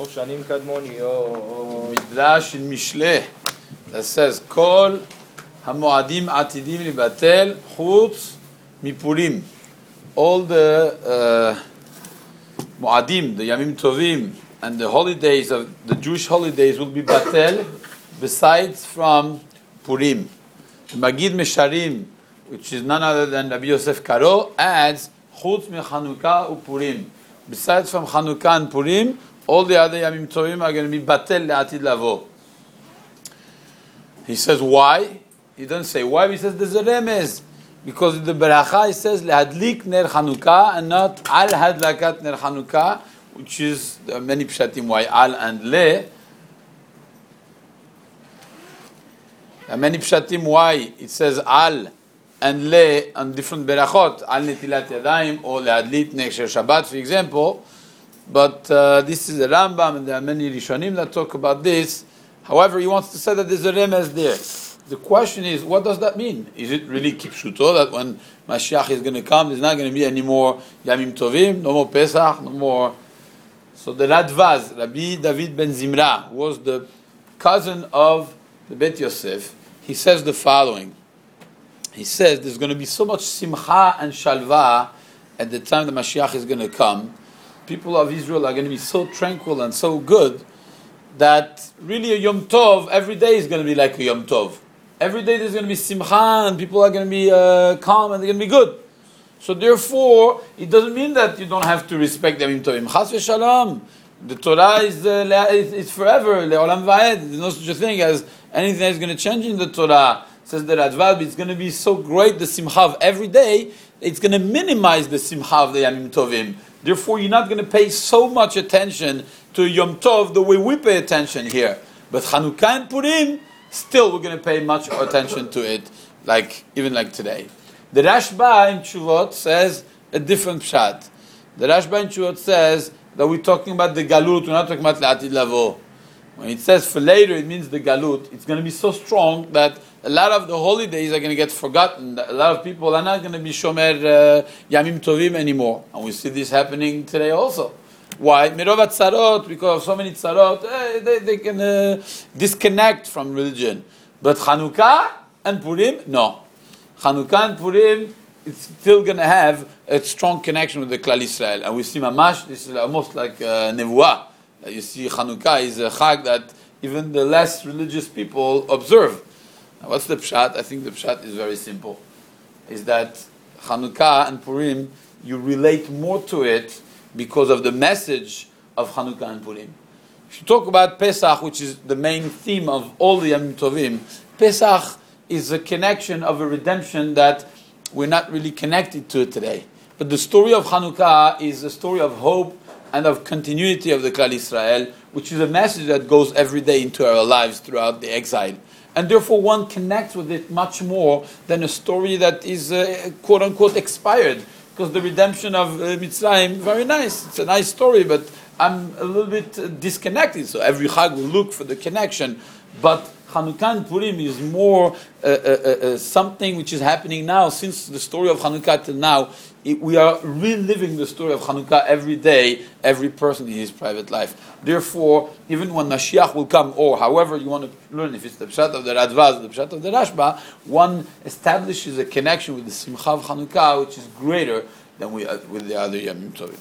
או שנים קדמוני, או... מדרש של משלי, that says, כל המועדים עתידים לבטל חוץ מפורים. All the uh, מועדים, the ימים טובים, and the holidays of the Jewish holidays will be batel, besides from Purim. The Magid Mesharim, which is none other than Rabbi Yosef Karo, adds Chutz me Chanukah u Purim. Besides from Chanukah and Purim, all the other Yamim Tovim are going to be batel le'atid lavo. He says why? He doesn't say why. He says there's a remez. Because the beracha it says lehadlik ner Chanukah and not al hadlakat ner Chanukah, which is many pshatim why al and le. Many pshatim why it says al and le on different berachot, al netilat yadayim or lehadlik neksher Shabbat, for example. But uh, this is a Rambam, and there are many Rishonim that talk about this. However, he wants to say that there's a remez there. The question is, what does that mean? Is it really kipshuto that when Mashiach is going to come, there's not going to be any more Yamim Tovim, no more Pesach, no more. So the Radvaz, Rabbi David ben Zimra, was the cousin of the Bet Yosef. He says the following. He says there's going to be so much simcha and shalva at the time the Mashiach is going to come. People of Israel are going to be so tranquil and so good that really a Yom Tov, every day is going to be like a Yom Tov. Every day there's going to be simcha and people are going to be uh, calm and they're going to be good. So therefore, it doesn't mean that you don't have to respect the Yom Tovim. Chas v'shalom. The Torah is, uh, is, forever, le'olam va'ed. There's no such a thing as anything that's going to change in the Torah. Says the Radvaz, it's going to be so great, the simcha of every day, it's going to minimize the simcha of the Yamim Tovim. Therefore, you're not going to pay so much attention to Yom Tov the way we pay attention here. But Chanukah and Purim, still we're going to pay much attention to it, like even like today. The Rashba in Chuvot says a different pshat. The Rashba in Chuvot says that we're talking about the galut, we're not talking about La'atid Lavo. When it says for later, it means the galut. It's going to be so strong that a lot of the holidays are going to get forgotten. A lot of people are not going to be shomer uh, yamim tovim anymore, and we see this happening today also. Why? Mirovat tzarot, because of so many tzarot, eh, they, they can uh, disconnect from religion. But Chanukah and Purim, no. Chanukah and Purim, it's still going to have a strong connection with the Klal Israel. And we see Mamash, this is almost like uh, Nevuah. You see, Chanukah is a chag that even the less religious people observe. What's the pshat? I think the pshat is very simple. Is that Chanukah and Purim, you relate more to it because of the message of Chanukah and Purim. If you talk about Pesach, which is the main theme of all the Yom Tovim, Pesach is a connection of a redemption that we're not really connected to today. But the story of Chanukah is a story of hope and of continuity of the Klal Israel, which is a message that goes every day into our lives throughout the exile. And therefore, one connects with it much more than a story that is uh, quote unquote expired. Because the redemption of uh, Mitzrayim, very nice. It's a nice story, but I'm a little bit uh, disconnected. So every Chag will look for the connection. But Hanukkah and Purim is more uh, uh, uh, uh, something which is happening now. Since the story of Hanukkah till now, it, we are reliving the story of Hanukkah every day, every person in his private life. Therefore, even when Mashiach will come, or however you want to learn, if it's the Pshat of the Radvaz, the Pshat of the Rashba, one establishes a connection with the Simcha of Hanukkah, which is greater than we uh, with the other Yamim Tovim.